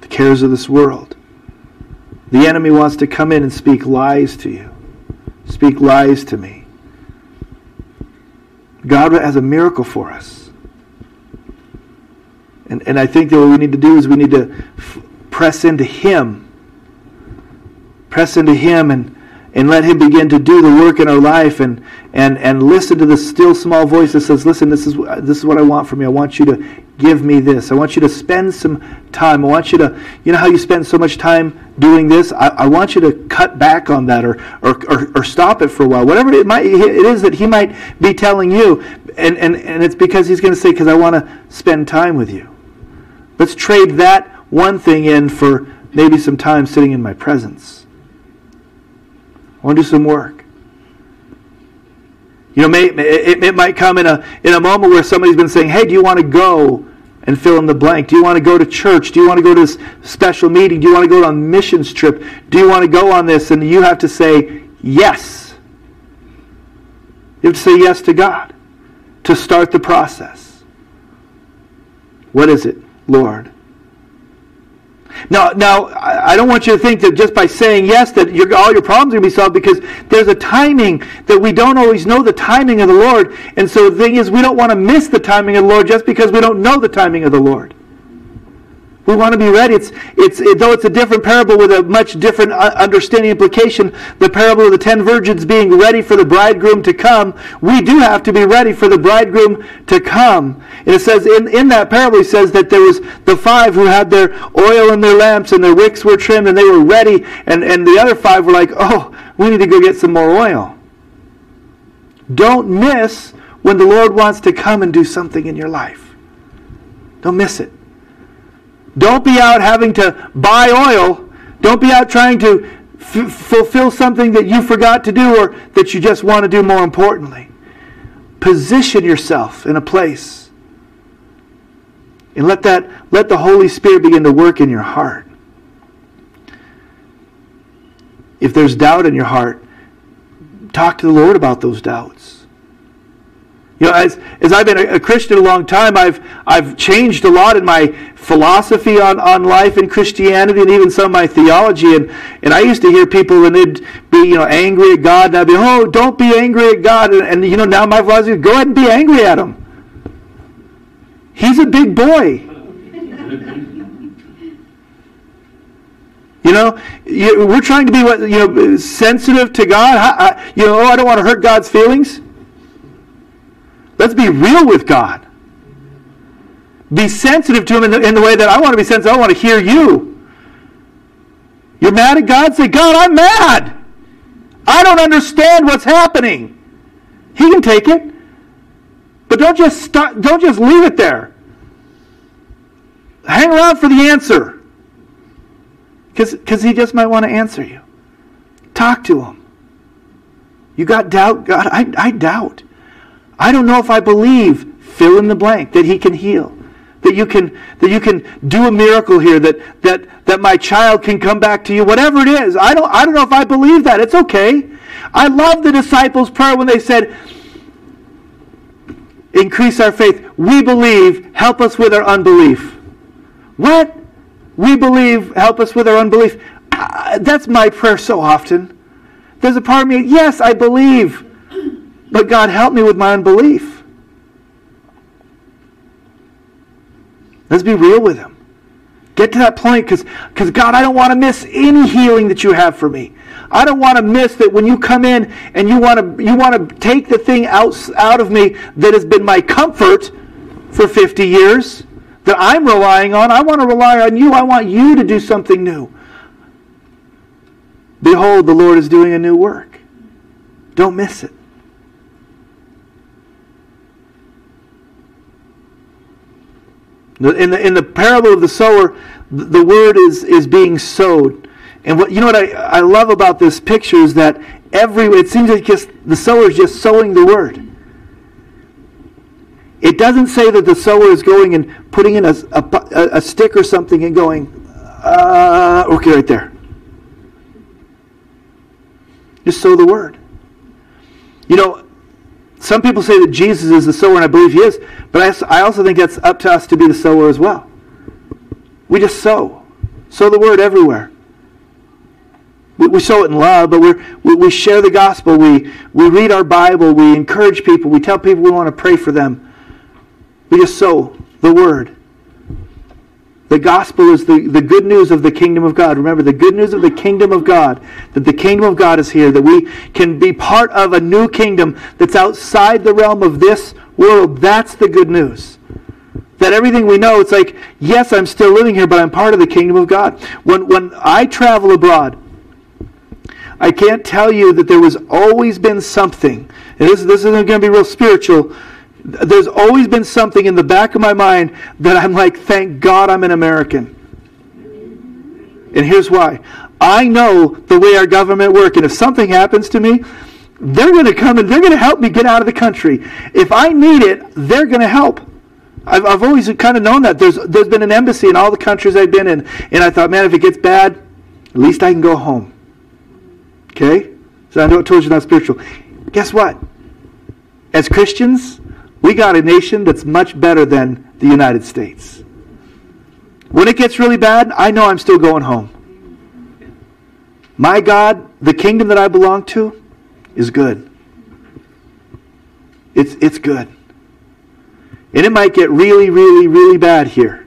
the cares of this world. The enemy wants to come in and speak lies to you, speak lies to me. God has a miracle for us. And, and I think that what we need to do is we need to f- press into Him. Press into Him and, and let Him begin to do the work in our life and, and, and listen to the still small voice that says, Listen, this is, this is what I want from you. I want you to give me this. I want you to spend some time. I want you to, you know how you spend so much time doing this? I, I want you to cut back on that or, or, or, or, stop it for a while. Whatever it, might, it is that he might be telling you. And, and, and it's because he's going to say, because I want to spend time with you. Let's trade that one thing in for maybe some time sitting in my presence. I want to do some work. You know, may, it, it might come in a, in a moment where somebody's been saying, hey, do you want to go and fill in the blank? Do you want to go to church? Do you want to go to this special meeting? Do you want to go on a missions trip? Do you want to go on this? And you have to say yes. You have to say yes to God to start the process. What is it, Lord? Now, now I don't want you to think that just by saying yes that all your problems are going to be solved because there's a timing that we don't always know the timing of the Lord. And so the thing is, we don't want to miss the timing of the Lord just because we don't know the timing of the Lord. We want to be ready. It's, it's, it, though it's a different parable with a much different uh, understanding implication, the parable of the ten virgins being ready for the bridegroom to come, we do have to be ready for the bridegroom to come. And it says, in, in that parable, he says that there was the five who had their oil in their lamps and their wicks were trimmed and they were ready. And, and the other five were like, oh, we need to go get some more oil. Don't miss when the Lord wants to come and do something in your life. Don't miss it. Don't be out having to buy oil. Don't be out trying to f- fulfill something that you forgot to do or that you just want to do more importantly. Position yourself in a place and let that let the Holy Spirit begin to work in your heart. If there's doubt in your heart, talk to the Lord about those doubts. You know, as, as I've been a, Christian a long time, I've, I've changed a lot in my philosophy on, on life and Christianity and even some of my theology. And, and I used to hear people and they'd be, you know, angry at God. And I'd be, oh, don't be angry at God. And, and you know, now my philosophy is go ahead and be angry at him. He's a big boy. You know, we're trying to be what you know sensitive to God. you know, oh, I don't want to hurt God's feelings. Let's be real with God. Be sensitive to Him in the, in the way that I want to be sensitive. I want to hear you. You're mad at God? Say, God, I'm mad. I don't understand what's happening. He can take it. But don't just stop, don't just leave it there. Hang around for the answer. Because he just might want to answer you. Talk to him. You got doubt? God, I, I doubt. I don't know if I believe, fill in the blank, that he can heal. That you can that you can do a miracle here, that that that my child can come back to you, whatever it is. I don't I don't know if I believe that. It's okay. I love the disciples' prayer when they said, increase our faith. We believe, help us with our unbelief. What? We believe, help us with our unbelief. Uh, that's my prayer so often. There's a part of me, yes, I believe, but God, help me with my unbelief. Let's be real with Him. Get to that point because God, I don't want to miss any healing that you have for me. I don't want to miss that when you come in and you want to you want to take the thing out, out of me that has been my comfort for 50 years that I'm relying on. I want to rely on you. I want you to do something new. Behold, the Lord is doing a new work. Don't miss it. In the, in the parable of the sower, the word is, is being sowed. And what you know what I, I love about this picture is that every it seems like just the sower is just sowing the word. It doesn't say that the sower is going and putting in a, a, a stick or something and going, uh, okay, right there. Just sow the word. You know, some people say that Jesus is the sower, and I believe he is, but I also think that's up to us to be the sower as well. We just sow. Sow the word everywhere. We, we sow it in love, but we, we share the gospel. We, we read our Bible. We encourage people. We tell people we want to pray for them. We just sow the word. The gospel is the, the good news of the kingdom of God. Remember, the good news of the kingdom of God, that the kingdom of God is here, that we can be part of a new kingdom that's outside the realm of this world. That's the good news. That everything we know, it's like, yes, I'm still living here, but I'm part of the kingdom of God. When, when I travel abroad, I can't tell you that there was always been something, and this, this isn't going to be real spiritual, there's always been something in the back of my mind that I'm like, thank God I'm an American. And here's why. I know the way our government works, and if something happens to me, they're going to come and they're going to help me get out of the country. If I need it, they're going to help. I've, I've always kind of known that. There's, there's been an embassy in all the countries I've been in, and I thought, man, if it gets bad, at least I can go home. Okay? So I know I told you not spiritual. Guess what? As Christians, we got a nation that's much better than the United States. When it gets really bad, I know I'm still going home. My God, the kingdom that I belong to, is good. It's, it's good. And it might get really, really, really bad here.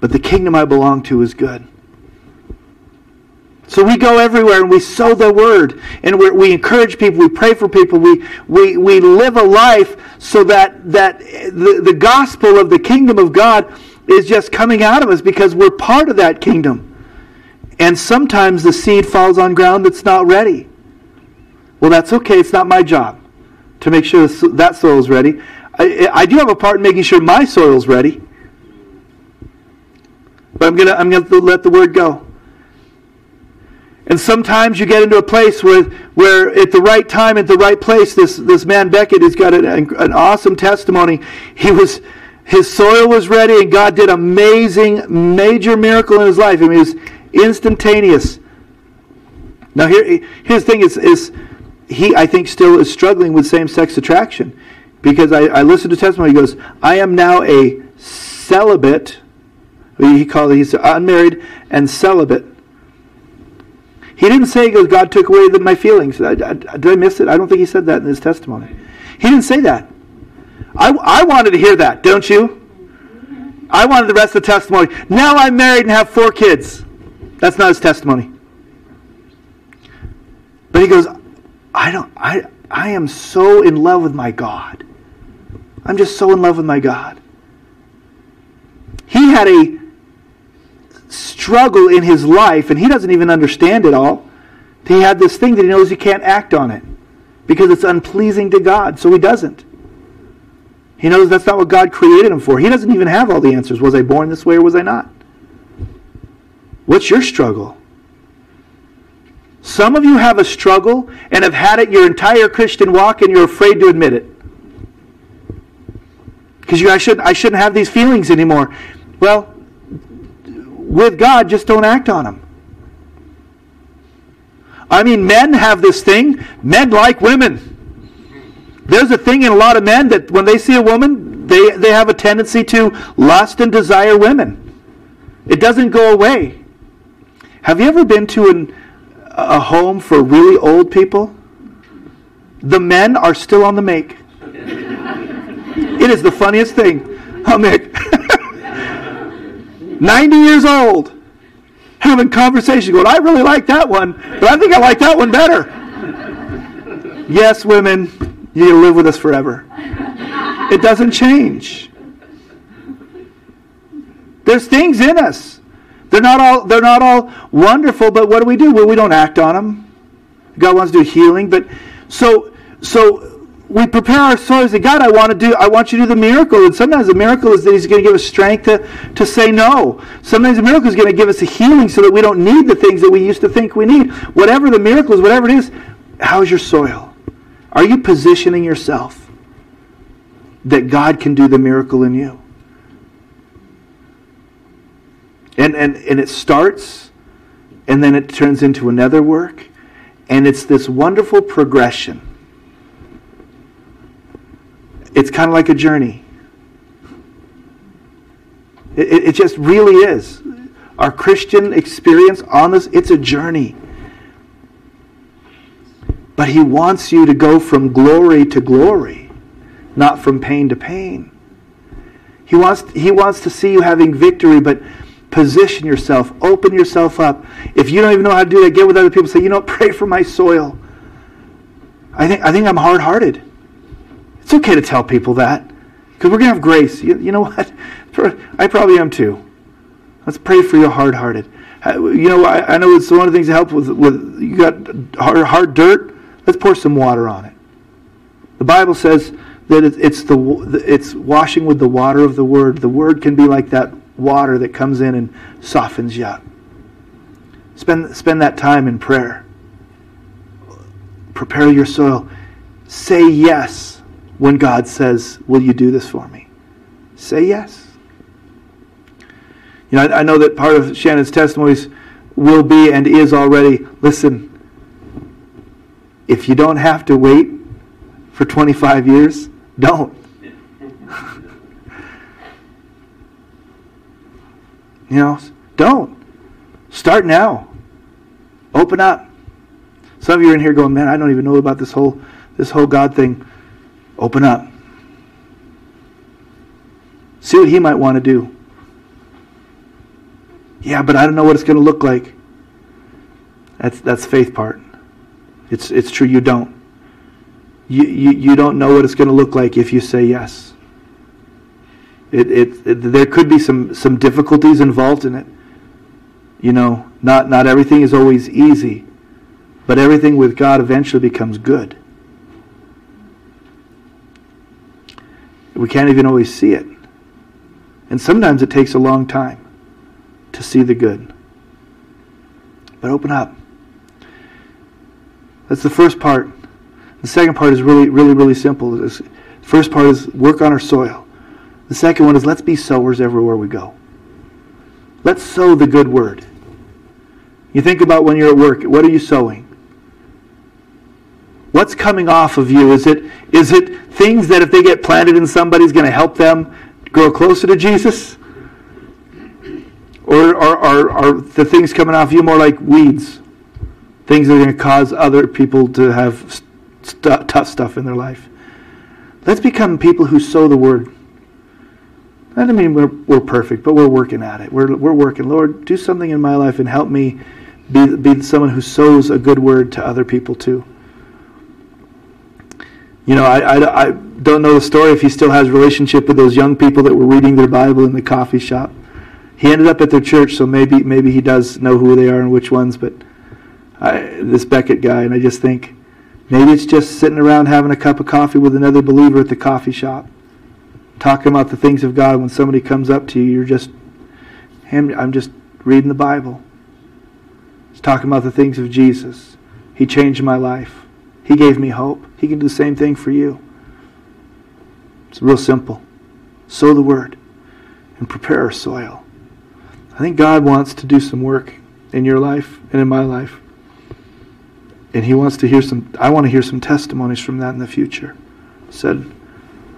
But the kingdom I belong to is good. So we go everywhere and we sow the word and we encourage people, we pray for people, we, we, we live a life so that, that the, the gospel of the kingdom of God is just coming out of us because we're part of that kingdom. And sometimes the seed falls on ground that's not ready. Well, that's okay. It's not my job to make sure that soil is ready. I, I do have a part in making sure my soil is ready. But I'm going to I'm going to let the word go. And sometimes you get into a place where, where at the right time, at the right place, this, this man Becket has got an, an awesome testimony. He was, his soil was ready and God did amazing, major miracle in his life. I mean, it was instantaneous. Now here, here's the thing is, is he, I think, still is struggling with same-sex attraction. Because I, I listened to testimony, he goes, I am now a celibate. He called he's unmarried and celibate he didn't say God took away the, my feelings. I, I, did I miss it? I don't think he said that in his testimony. He didn't say that. I, I wanted to hear that, don't you? I wanted the rest of the testimony. Now I'm married and have four kids. That's not his testimony. But he goes, I don't I I am so in love with my God. I'm just so in love with my God. He had a struggle in his life, and he doesn't even understand it all. He had this thing that he knows he can't act on it because it's unpleasing to God, so he doesn't. He knows that's not what God created him for. He doesn't even have all the answers. Was I born this way or was I not? What's your struggle? Some of you have a struggle and have had it your entire Christian walk and you're afraid to admit it. Because you I, should, I shouldn't have these feelings anymore. Well, with God, just don't act on them. I mean, men have this thing. Men like women. There's a thing in a lot of men that when they see a woman, they, they have a tendency to lust and desire women. It doesn't go away. Have you ever been to an, a home for really old people? The men are still on the make. it is the funniest thing. Mick. 90 years old, having conversation going, I really like that one, but I think I like that one better. yes, women, you live with us forever. It doesn't change. There's things in us. They're not all they're not all wonderful, but what do we do? Well, we don't act on them. God wants to do healing, but so so we prepare our souls to God, I want to do, I want you to do the miracle. And sometimes the miracle is that He's going to give us strength to, to say no. Sometimes the miracle is going to give us a healing so that we don't need the things that we used to think we need. Whatever the miracle is, whatever it is, how's your soil? Are you positioning yourself that God can do the miracle in you? And, and, and it starts, and then it turns into another work, and it's this wonderful progression it's kind of like a journey. It, it, it just really is. Our Christian experience on this, it's a journey. But he wants you to go from glory to glory, not from pain to pain. He wants, he wants to see you having victory, but position yourself, open yourself up. If you don't even know how to do that, get with other people. Say, you know, pray for my soil. I think, I think I'm hard hearted. It's okay to tell people that because we're going to have grace. You, you, know what? I probably am too. Let's pray for your hard hearted. Uh, you know, I, I, know it's one of the things that help with, with you got hard, hard dirt. Let's pour some water on it. The Bible says that it, it's the it's washing with the water of the Word. The Word can be like that water that comes in and softens you up. Spend spend that time in prayer. Prepare your soil. Say yes when God says, Will you do this for me? Say yes. You know, I, I know that part of Shannon's testimonies will be and is already listen, if you don't have to wait for 25 years, don't. you know, don't. Start now. Open up. Some of you are in here going, man, I don't even know about this whole this whole God thing. Open up. See what he might want to do. Yeah, but I don't know what it's going to look like. That's that's faith part. It's it's true you don't. You you, you don't know what it's going to look like if you say yes. It, it, it there could be some some difficulties involved in it. You know, not not everything is always easy, but everything with God eventually becomes good. We can't even always see it. And sometimes it takes a long time to see the good. But open up. That's the first part. The second part is really, really, really simple. The first part is work on our soil. The second one is let's be sowers everywhere we go. Let's sow the good word. You think about when you're at work, what are you sowing? What's coming off of you? Is it, is it things that if they get planted in somebody is going to help them grow closer to Jesus? Or are, are, are the things coming off you more like weeds? Things that are going to cause other people to have st- tough stuff in their life. Let's become people who sow the word. I don't mean we're, we're perfect, but we're working at it. We're, we're working. Lord, do something in my life and help me be, be someone who sows a good word to other people too. You know, I, I, I don't know the story if he still has relationship with those young people that were reading their Bible in the coffee shop. He ended up at their church, so maybe maybe he does know who they are and which ones. But I, this Becket guy, and I just think maybe it's just sitting around having a cup of coffee with another believer at the coffee shop, talking about the things of God. When somebody comes up to you, you're just, I'm just reading the Bible. He's talking about the things of Jesus. He changed my life. He gave me hope. He can do the same thing for you. It's real simple. Sow the word and prepare our soil. I think God wants to do some work in your life and in my life. And he wants to hear some I want to hear some testimonies from that in the future. Said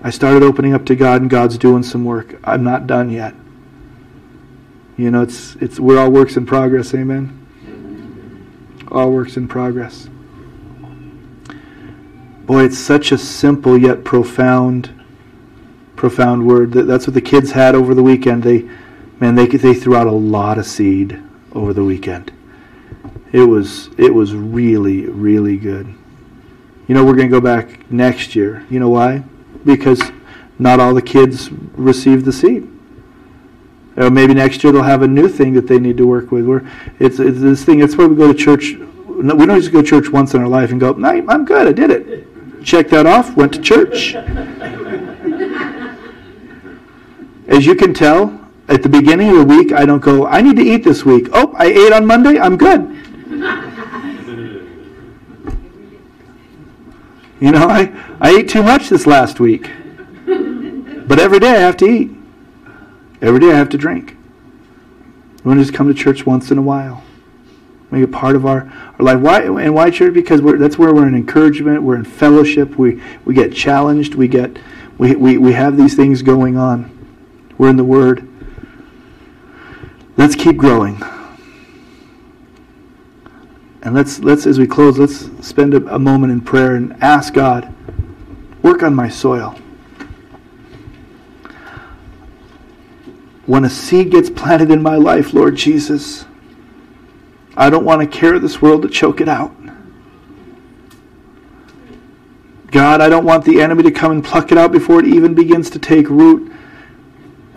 I started opening up to God and God's doing some work. I'm not done yet. You know, it's it's we're all works in progress, amen. All works in progress. Boy, it's such a simple yet profound profound word. That's what the kids had over the weekend. They man, they they threw out a lot of seed over the weekend. It was it was really really good. You know, we're going to go back next year. You know why? Because not all the kids received the seed. Or maybe next year they'll have a new thing that they need to work with. Where it's, it's this thing. That's why we go to church. We don't just go to church once in our life and go, "No, I'm good. I did it. Check that off. Went to church." As you can tell, at the beginning of the week, I don't go, I need to eat this week. Oh, I ate on Monday, I'm good. you know, I, I ate too much this last week. But every day I have to eat. Every day I have to drink. We want to just come to church once in a while. Make it part of our, our life. Why and why church? Because that's where we're in encouragement, we're in fellowship, we, we get challenged, we get we, we, we have these things going on. We're in the Word. Let's keep growing. And let's, let's as we close, let's spend a, a moment in prayer and ask God, work on my soil. When a seed gets planted in my life, Lord Jesus, I don't want to carry this world to choke it out. God, I don't want the enemy to come and pluck it out before it even begins to take root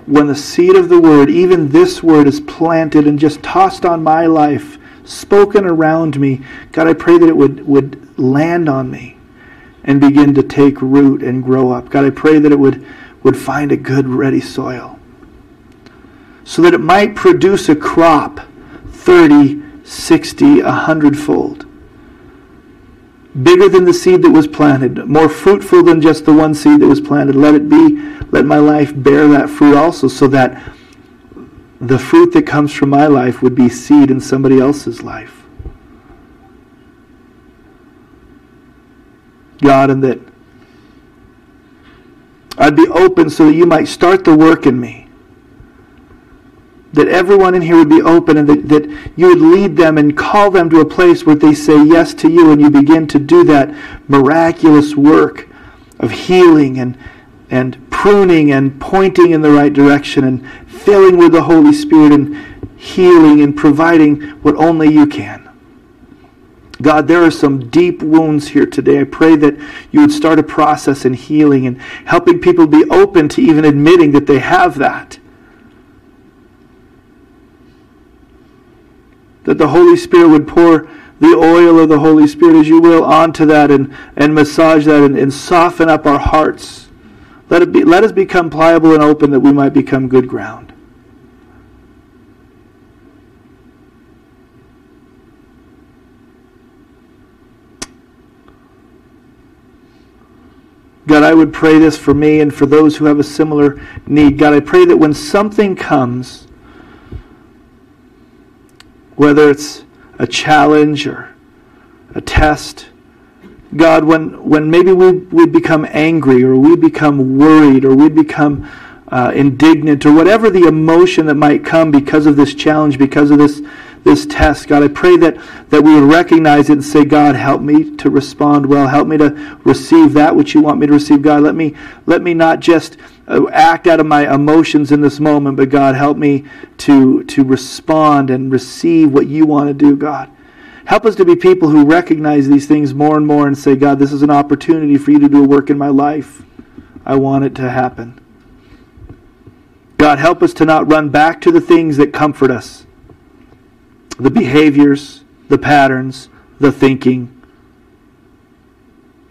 when the seed of the word, even this word, is planted and just tossed on my life, spoken around me, God, I pray that it would, would land on me and begin to take root and grow up. God, I pray that it would, would find a good, ready soil so that it might produce a crop 30, 60, a hundredfold bigger than the seed that was planted, more fruitful than just the one seed that was planted. Let it be, let my life bear that fruit also, so that the fruit that comes from my life would be seed in somebody else's life. God, and that I'd be open so that you might start the work in me that everyone in here would be open and that, that you would lead them and call them to a place where they say yes to you and you begin to do that miraculous work of healing and, and pruning and pointing in the right direction and filling with the Holy Spirit and healing and providing what only you can. God, there are some deep wounds here today. I pray that you would start a process in healing and helping people be open to even admitting that they have that that the Holy Spirit would pour the oil of the Holy Spirit, as you will, onto that and, and massage that and, and soften up our hearts. Let, it be, let us become pliable and open that we might become good ground. God, I would pray this for me and for those who have a similar need. God, I pray that when something comes, whether it's a challenge or a test. God, when, when maybe we, we become angry or we become worried or we become uh, indignant or whatever the emotion that might come because of this challenge, because of this, this test, God, I pray that, that we would recognize it and say, God, help me to respond well. Help me to receive that which you want me to receive. God, let me, let me not just uh, act out of my emotions in this moment, but God, help me to, to respond and receive what you want to do, God. Help us to be people who recognize these things more and more and say, God, this is an opportunity for you to do a work in my life. I want it to happen. God, God, help us to not run back to the things that comfort us the behaviors, the patterns, the thinking.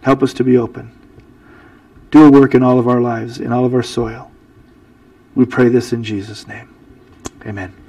Help us to be open. Do a work in all of our lives, in all of our soil. We pray this in Jesus' name. Amen.